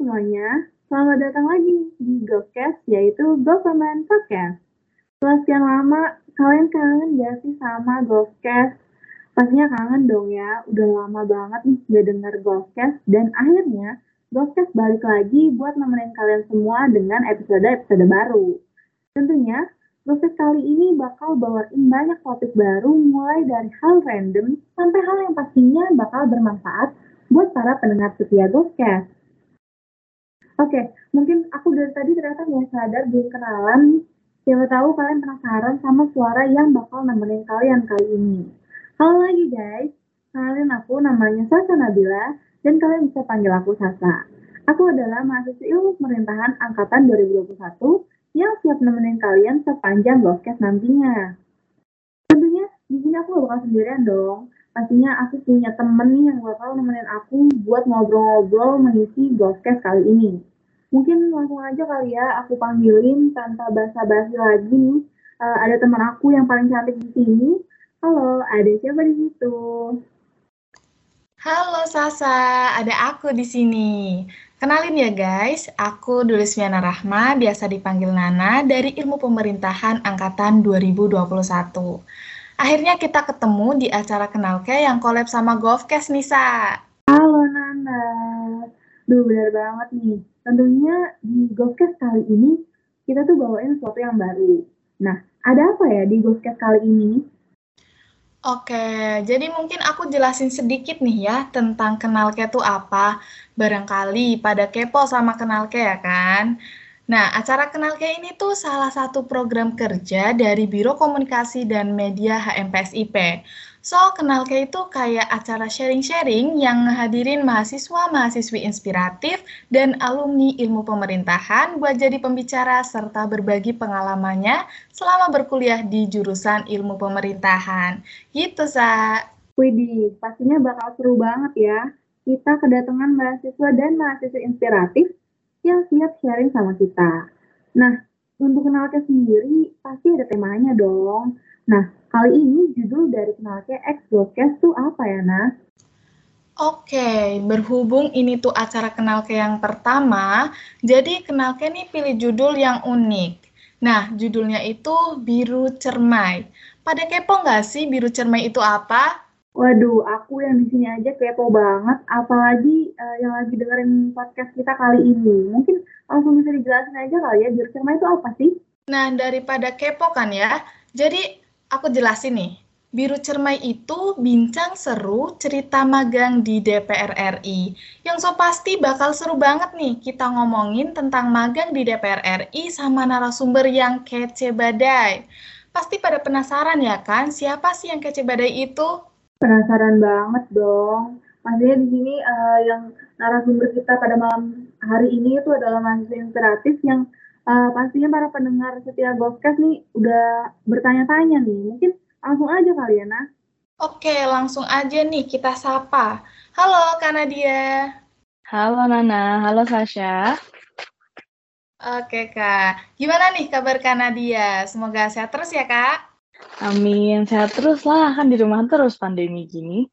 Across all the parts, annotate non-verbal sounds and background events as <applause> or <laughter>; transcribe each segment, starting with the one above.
semuanya, selamat datang lagi di GoCast, yaitu Government Podcast. Setelah sekian lama, kalian kangen gak sih sama GoCast? Pastinya kangen dong ya, udah lama banget nih gak denger GoCast, dan akhirnya GoCast balik lagi buat nemenin kalian semua dengan episode-episode baru. Tentunya, GoCast kali ini bakal bawain banyak topik baru mulai dari hal random sampai hal yang pastinya bakal bermanfaat buat para pendengar setia GoCast. Oke, mungkin aku dari tadi ternyata nggak sadar belum kenalan. Siapa tahu kalian penasaran sama suara yang bakal nemenin kalian kali ini. Halo lagi guys, kenalin aku namanya Sasa Nabila dan kalian bisa panggil aku Sasa. Aku adalah mahasiswa ilmu pemerintahan angkatan 2021 yang siap nemenin kalian sepanjang broadcast nantinya. Tentunya di sini aku gak bakal sendirian dong. Pastinya aku punya temen nih yang bakal nemenin aku buat ngobrol-ngobrol mengisi broadcast kali ini. Mungkin langsung aja kali ya aku panggilin tanpa basa-basi lagi nih. Uh, ada teman aku yang paling cantik di sini. Halo, ada siapa di situ? Halo Sasa, ada aku di sini. Kenalin ya guys, aku Dulismiana Rahma, biasa dipanggil Nana dari Ilmu Pemerintahan Angkatan 2021. Akhirnya kita ketemu di acara Kenalke yang collab sama Golfcast Nisa. Halo Nana. Duh, benar banget nih tentunya di Ghostcast kali ini kita tuh bawain sesuatu yang baru. Nah, ada apa ya di Ghostcast kali ini? Oke, jadi mungkin aku jelasin sedikit nih ya tentang Kenalke itu apa. Barangkali pada kepo sama Kenalke ya kan? Nah, acara Kenalke ini tuh salah satu program kerja dari Biro Komunikasi dan Media HMPSIP. So, kenal ke itu kayak acara sharing-sharing yang ngehadirin mahasiswa-mahasiswi inspiratif dan alumni ilmu pemerintahan buat jadi pembicara serta berbagi pengalamannya selama berkuliah di jurusan ilmu pemerintahan. Gitu, Sa. Widih, pastinya bakal seru banget ya. Kita kedatangan mahasiswa dan mahasiswa inspiratif yang siap sharing sama kita. Nah, untuk kenal ke sendiri, pasti ada temanya dong. Nah, kali ini judul dari Kenalke X Broadcast tuh apa ya, Nas? Oke, berhubung ini tuh acara Kenalke yang pertama, jadi Kenalke nih pilih judul yang unik. Nah, judulnya itu Biru Cermai. Pada kepo nggak sih Biru Cermai itu apa? Waduh, aku yang di sini aja kepo banget, apalagi uh, yang lagi dengerin podcast kita kali ini. Mungkin langsung bisa dijelasin aja kali ya, Biru Cermai itu apa sih? Nah, daripada kepo kan ya, jadi aku jelasin nih. Biru Cermai itu bincang seru cerita magang di DPR RI. Yang so pasti bakal seru banget nih kita ngomongin tentang magang di DPR RI sama narasumber yang kece badai. Pasti pada penasaran ya kan, siapa sih yang kece badai itu? Penasaran banget dong. Maksudnya di sini uh, yang narasumber kita pada malam hari ini itu adalah mahasiswa inspiratif yang uh, pastinya para pendengar setia Golfcast nih udah bertanya-tanya nih. Mungkin langsung aja kali ya, Nah. Oke, langsung aja nih kita sapa. Halo, Kak Nadia. Halo, Nana. Halo, Sasha. Oke, Kak. Gimana nih kabar Kak Nadia? Semoga sehat terus ya, Kak. Amin. Sehat terus lah. Kan di rumah terus pandemi gini.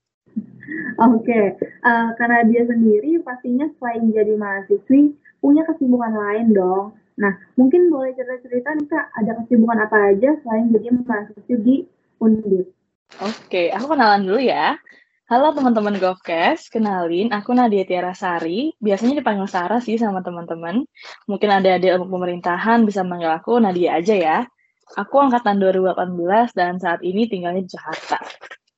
Oke. Uh, Kak Nadia sendiri pastinya selain jadi mahasiswi, punya kesibukan lain dong. Nah, mungkin boleh cerita-cerita nih Kak, ada kesibukan apa aja selain jadi mahasiswa di Undip? Oke, aku kenalan dulu ya. Halo teman-teman Golfcast, kenalin aku Nadia Tiara Sari. Biasanya dipanggil Sarah sih sama teman-teman. Mungkin ada di ilmu pemerintahan bisa manggil aku Nadia aja ya. Aku angkatan 2018 dan saat ini tinggalnya di Jakarta.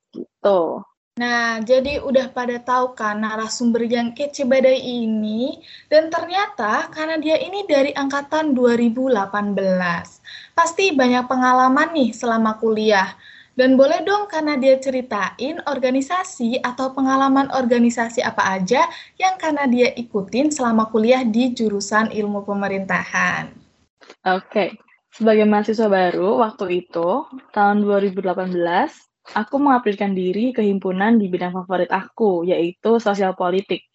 Gitu. Nah, jadi udah pada tahu kan narasumber yang kece badai ini, dan ternyata karena dia ini dari angkatan 2018. Pasti banyak pengalaman nih selama kuliah. Dan boleh dong karena dia ceritain organisasi atau pengalaman organisasi apa aja yang karena dia ikutin selama kuliah di jurusan ilmu pemerintahan. Oke, sebagai mahasiswa baru waktu itu, tahun 2018, aku mengaplikasikan diri ke himpunan di bidang favorit aku, yaitu sosial politik.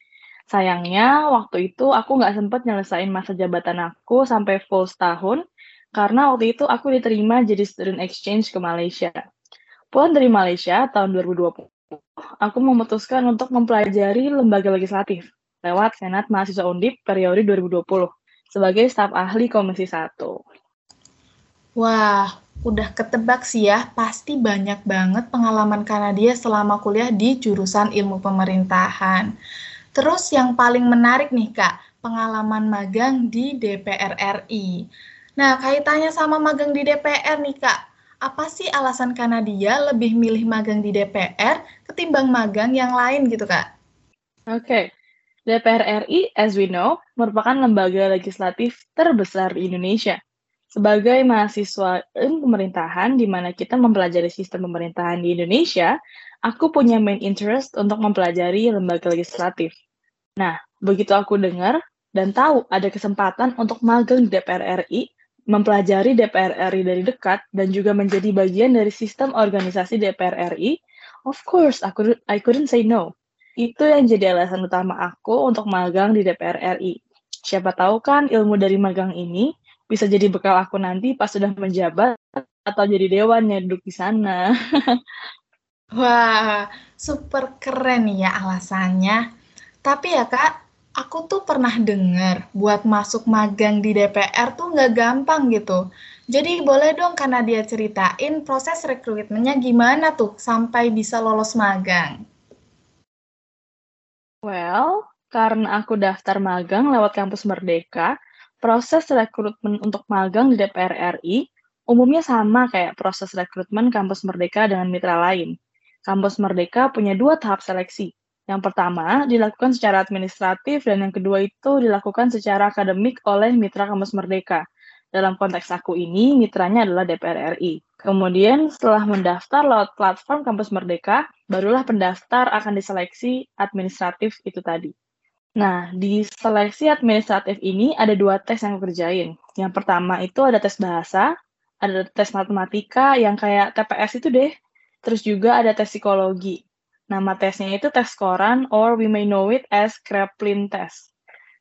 Sayangnya, waktu itu aku nggak sempat nyelesain masa jabatan aku sampai full setahun, karena waktu itu aku diterima jadi student exchange ke Malaysia. Pulang dari Malaysia tahun 2020, aku memutuskan untuk mempelajari lembaga legislatif. lewat Senat Mahasiswa Undip periode 2020 sebagai staf ahli Komisi 1. Wah, udah ketebak sih ya, pasti banyak banget pengalaman Kanadia selama kuliah di jurusan ilmu pemerintahan. Terus yang paling menarik nih Kak, pengalaman magang di DPR RI. Nah, kaitannya sama magang di DPR nih Kak, apa sih alasan Kanadia lebih milih magang di DPR ketimbang magang yang lain gitu, Kak? Oke, okay. DPR RI, as we know, merupakan lembaga legislatif terbesar di Indonesia. Sebagai mahasiswa ilmu pemerintahan, di mana kita mempelajari sistem pemerintahan di Indonesia, aku punya main interest untuk mempelajari lembaga legislatif. Nah, begitu aku dengar dan tahu ada kesempatan untuk magang di DPR RI, mempelajari DPR RI dari dekat dan juga menjadi bagian dari sistem organisasi DPR RI, of course aku I couldn't say no. Itu yang jadi alasan utama aku untuk magang di DPR RI. Siapa tahu kan ilmu dari magang ini bisa jadi bekal aku nanti pas sudah menjabat atau jadi dewan yang duduk di sana. <laughs> Wah, super keren ya alasannya. Tapi ya kak, aku tuh pernah dengar buat masuk magang di DPR tuh nggak gampang gitu. Jadi boleh dong karena dia ceritain proses rekrutmennya gimana tuh sampai bisa lolos magang. Well, karena aku daftar magang lewat kampus Merdeka, proses rekrutmen untuk magang di DPR RI umumnya sama kayak proses rekrutmen kampus Merdeka dengan mitra lain. Kampus Merdeka punya dua tahap seleksi, yang pertama dilakukan secara administratif dan yang kedua itu dilakukan secara akademik oleh Mitra Kampus Merdeka. Dalam konteks aku ini, mitranya adalah DPR RI. Kemudian setelah mendaftar lewat platform Kampus Merdeka, barulah pendaftar akan diseleksi administratif itu tadi. Nah, di seleksi administratif ini ada dua tes yang aku kerjain. Yang pertama itu ada tes bahasa, ada tes matematika yang kayak TPS itu deh. Terus juga ada tes psikologi. Nama tesnya itu tes koran or we may know it as Kraepelin test.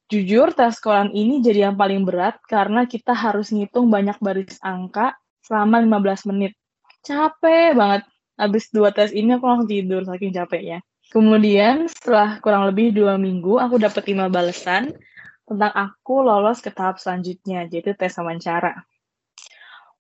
Jujur, tes koran ini jadi yang paling berat karena kita harus ngitung banyak baris angka selama 15 menit. Capek banget. Habis dua tes ini aku langsung tidur saking capeknya. Kemudian setelah kurang lebih dua minggu, aku dapat email balasan tentang aku lolos ke tahap selanjutnya, yaitu tes wawancara.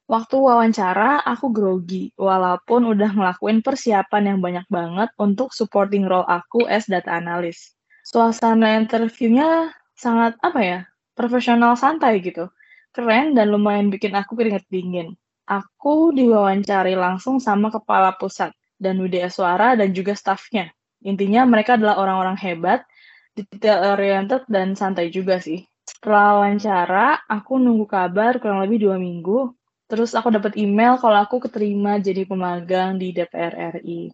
Waktu wawancara, aku grogi, walaupun udah ngelakuin persiapan yang banyak banget untuk supporting role aku as data analyst. Suasana interviewnya sangat, apa ya, profesional santai gitu. Keren dan lumayan bikin aku keringet dingin. Aku diwawancari langsung sama kepala pusat dan WDS Suara dan juga staffnya. Intinya mereka adalah orang-orang hebat, detail oriented dan santai juga sih. Setelah wawancara, aku nunggu kabar kurang lebih dua minggu Terus aku dapat email kalau aku keterima jadi pemagang di DPR RI.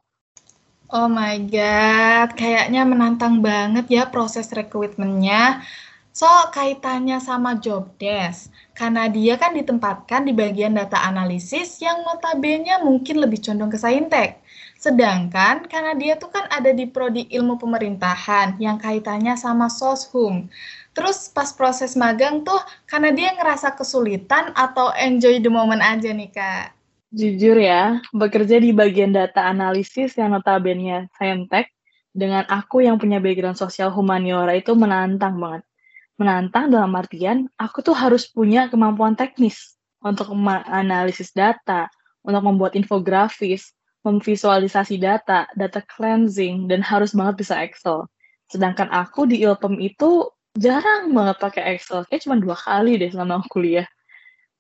Oh my god, kayaknya menantang banget ya proses rekrutmennya. So, kaitannya sama job desk. Karena dia kan ditempatkan di bagian data analisis yang notabene mungkin lebih condong ke saintek. Sedangkan karena dia tuh kan ada di prodi ilmu pemerintahan yang kaitannya sama soshum. Terus pas proses magang tuh karena dia ngerasa kesulitan atau enjoy the moment aja nih Kak? Jujur ya, bekerja di bagian data analisis yang notabene saintek dengan aku yang punya background sosial humaniora itu menantang banget. Menantang dalam artian aku tuh harus punya kemampuan teknis untuk menganalisis data, untuk membuat infografis, memvisualisasi data, data cleansing, dan harus banget bisa Excel. Sedangkan aku di Ilpem itu jarang banget pakai Excel. Kayak cuma dua kali deh selama aku kuliah.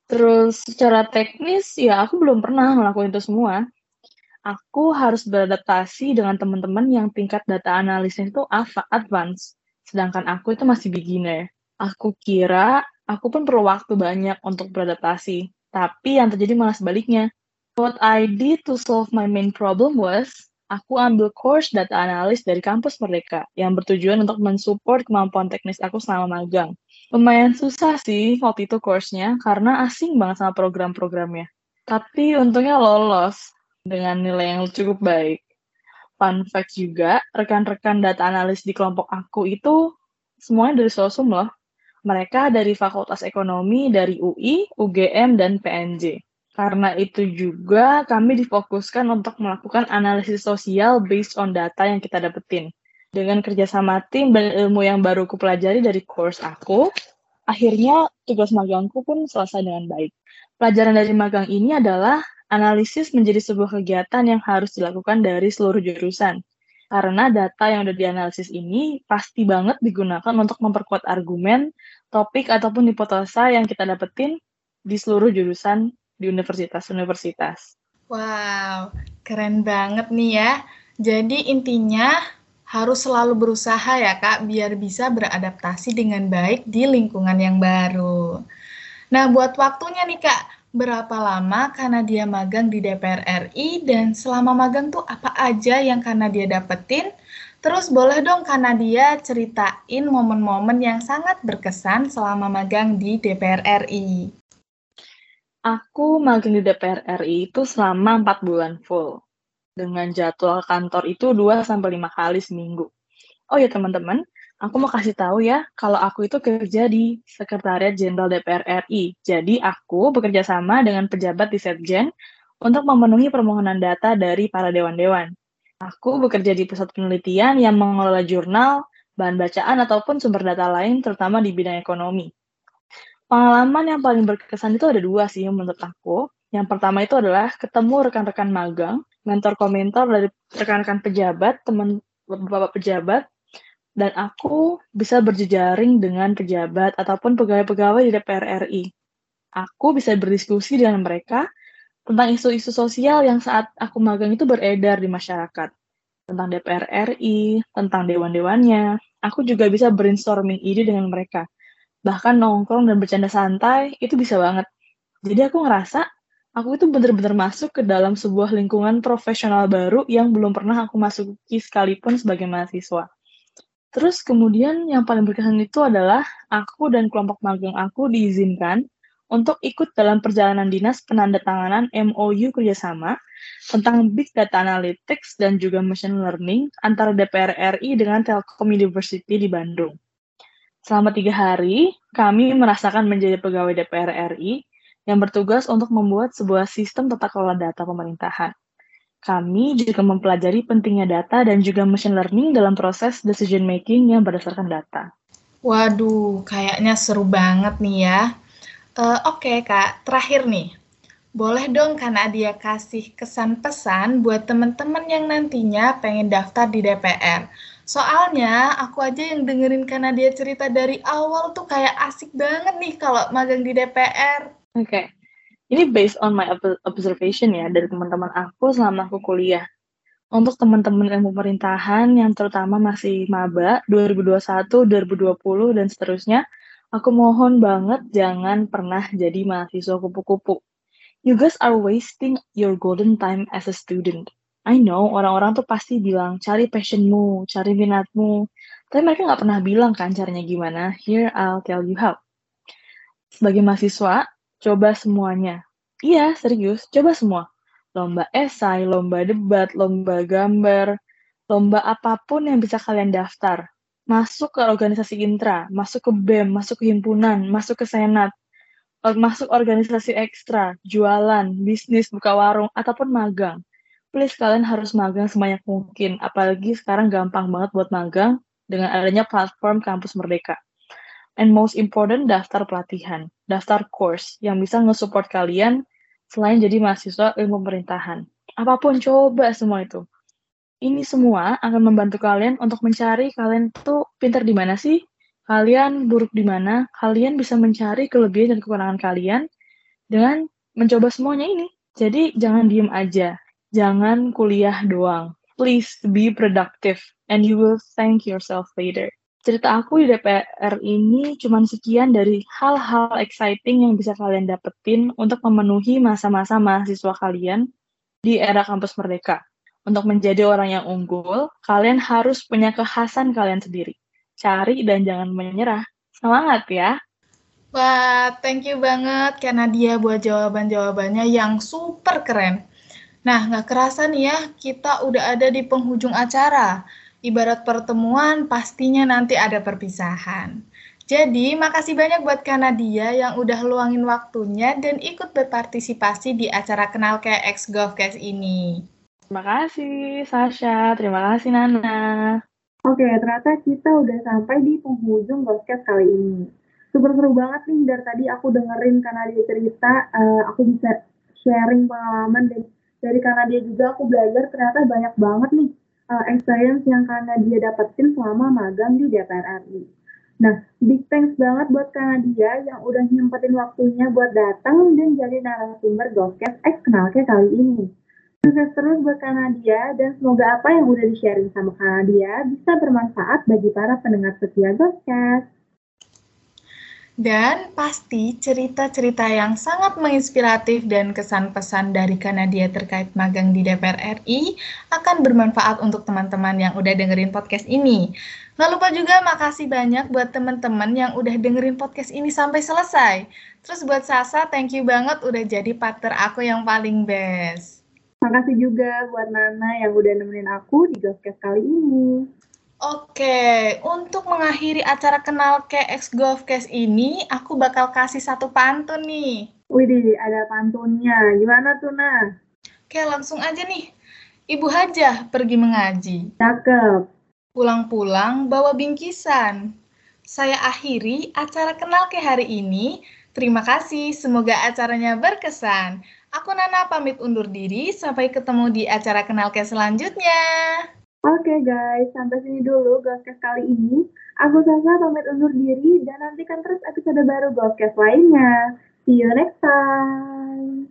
Terus secara teknis, ya aku belum pernah ngelakuin itu semua. Aku harus beradaptasi dengan teman-teman yang tingkat data analisnya itu advance. Sedangkan aku itu masih beginner. Aku kira aku pun perlu waktu banyak untuk beradaptasi. Tapi yang terjadi malah sebaliknya. What I did to solve my main problem was aku ambil course data analis dari kampus Merdeka yang bertujuan untuk mensupport kemampuan teknis aku selama magang. Lumayan susah sih waktu itu course-nya karena asing banget sama program-programnya. Tapi untungnya lolos dengan nilai yang cukup baik. Fun fact juga, rekan-rekan data analis di kelompok aku itu semuanya dari Sosum loh. Mereka dari Fakultas Ekonomi dari UI, UGM, dan PNJ. Karena itu juga kami difokuskan untuk melakukan analisis sosial based on data yang kita dapetin. Dengan kerjasama tim dan ilmu yang baru kupelajari dari course aku, akhirnya tugas magangku pun selesai dengan baik. Pelajaran dari magang ini adalah analisis menjadi sebuah kegiatan yang harus dilakukan dari seluruh jurusan. Karena data yang sudah dianalisis ini pasti banget digunakan untuk memperkuat argumen, topik, ataupun hipotesa yang kita dapetin di seluruh jurusan di universitas-universitas. Wow, keren banget nih ya. Jadi intinya harus selalu berusaha ya Kak, biar bisa beradaptasi dengan baik di lingkungan yang baru. Nah, buat waktunya nih Kak, berapa lama karena dia magang di DPR RI dan selama magang tuh apa aja yang karena dia dapetin? Terus boleh dong karena dia ceritain momen-momen yang sangat berkesan selama magang di DPR RI. Aku magang di DPR RI itu selama 4 bulan full dengan jadwal kantor itu 2 sampai 5 kali seminggu. Oh ya teman-teman, aku mau kasih tahu ya, kalau aku itu kerja di Sekretariat Jenderal DPR RI. Jadi aku bekerja sama dengan pejabat di Setjen untuk memenuhi permohonan data dari para dewan-dewan. Aku bekerja di pusat penelitian yang mengelola jurnal, bahan bacaan, ataupun sumber data lain, terutama di bidang ekonomi. Pengalaman yang paling berkesan itu ada dua sih menurut aku. Yang pertama itu adalah ketemu rekan-rekan magang mentor komentar dari rekan-rekan pejabat, teman bapak pejabat, dan aku bisa berjejaring dengan pejabat ataupun pegawai-pegawai di DPR RI. Aku bisa berdiskusi dengan mereka tentang isu-isu sosial yang saat aku magang itu beredar di masyarakat. Tentang DPR RI, tentang dewan-dewannya. Aku juga bisa brainstorming ide dengan mereka. Bahkan nongkrong dan bercanda santai, itu bisa banget. Jadi aku ngerasa aku itu benar-benar masuk ke dalam sebuah lingkungan profesional baru yang belum pernah aku masuki sekalipun sebagai mahasiswa. Terus kemudian yang paling berkesan itu adalah aku dan kelompok magang aku diizinkan untuk ikut dalam perjalanan dinas penandatanganan MOU kerjasama tentang Big Data Analytics dan juga Machine Learning antara DPR RI dengan Telkom University di Bandung. Selama tiga hari, kami merasakan menjadi pegawai DPR RI yang bertugas untuk membuat sebuah sistem tata kelola data pemerintahan. Kami juga mempelajari pentingnya data dan juga machine learning dalam proses decision making yang berdasarkan data. Waduh, kayaknya seru banget nih ya. Uh, Oke okay, Kak, terakhir nih. Boleh dong karena dia kasih kesan pesan buat teman-teman yang nantinya pengen daftar di DPR. Soalnya aku aja yang dengerin karena dia cerita dari awal tuh kayak asik banget nih kalau magang di DPR. Oke. Okay. Ini based on my observation ya dari teman-teman aku selama aku kuliah. Untuk teman-teman ilmu pemerintahan yang terutama masih maba 2021, 2020 dan seterusnya, aku mohon banget jangan pernah jadi mahasiswa kupu-kupu. You guys are wasting your golden time as a student. I know orang-orang tuh pasti bilang cari passionmu, cari minatmu, tapi mereka nggak pernah bilang kan caranya gimana. Here I'll tell you how. Sebagai mahasiswa, Coba semuanya. Iya, serius, coba semua. Lomba esai, lomba debat, lomba gambar, lomba apa pun yang bisa kalian daftar. Masuk ke organisasi intra, masuk ke BEM, masuk ke himpunan, masuk ke senat, masuk organisasi ekstra, jualan, bisnis, buka warung, ataupun magang. Please kalian harus magang sebanyak mungkin, apalagi sekarang gampang banget buat magang dengan adanya platform Kampus Merdeka. And most important, daftar pelatihan, daftar course yang bisa nge-support kalian selain jadi mahasiswa ilmu pemerintahan. Apa pun, coba semua itu. Ini semua akan membantu kalian untuk mencari kalian tuh pintar di mana sih, kalian buruk di mana, kalian bisa mencari kelebihan dan kekurangan kalian dengan mencoba semuanya ini. Jadi jangan diem aja, jangan kuliah doang. Please be productive and you will thank yourself later cerita aku di DPR ini cuma sekian dari hal-hal exciting yang bisa kalian dapetin untuk memenuhi masa-masa mahasiswa kalian di era kampus merdeka. Untuk menjadi orang yang unggul, kalian harus punya kekhasan kalian sendiri. Cari dan jangan menyerah. Semangat ya! Wah, thank you banget karena dia buat jawaban-jawabannya yang super keren. Nah, nggak kerasa nih ya, kita udah ada di penghujung acara. Ibarat pertemuan, pastinya nanti ada perpisahan. Jadi, makasih banyak buat Kanadia yang udah luangin waktunya dan ikut berpartisipasi di acara Kenal Kayak X Golfcast ini. Terima kasih, Sasha. Terima kasih, Nana. Oke ternyata kita udah sampai di penghujung podcast kali ini. Super seru banget nih dari tadi aku dengerin karena dia cerita, uh, aku bisa sharing pengalaman dan dari karena dia juga aku belajar ternyata banyak banget nih uh, experience yang karena dia dapetin selama magang di DPR RI. Nah, big thanks banget buat Kanadia yang udah nyempetin waktunya buat datang dan jadi narasumber Golfcast X Kenalke kali ini. Sukses terus buat Kanadia dan semoga apa yang udah di-sharing sama Kanadia bisa bermanfaat bagi para pendengar setia Golfcast. Dan pasti cerita-cerita yang sangat menginspiratif dan kesan-pesan dari Kanadia terkait magang di DPR RI akan bermanfaat untuk teman-teman yang udah dengerin podcast ini. Nggak lupa juga makasih banyak buat teman-teman yang udah dengerin podcast ini sampai selesai. Terus buat Sasa, thank you banget udah jadi partner aku yang paling best. Makasih juga buat Nana yang udah nemenin aku di Golfcast kali ini. Oke, untuk mengakhiri acara kenal ke X Golfcast ini, aku bakal kasih satu pantun nih. Widih, ada pantunnya. Gimana tuh, Nah? Oke, langsung aja nih. Ibu Hajah pergi mengaji. Cakep. Pulang-pulang bawa bingkisan. Saya akhiri acara kenal ke hari ini. Terima kasih, semoga acaranya berkesan. Aku Nana pamit undur diri, sampai ketemu di acara kenal ke selanjutnya. Oke guys, sampai sini dulu Golfcast kali ini. Aku Sasa pamit undur diri dan nantikan terus episode baru Golfcast lainnya. See you next time.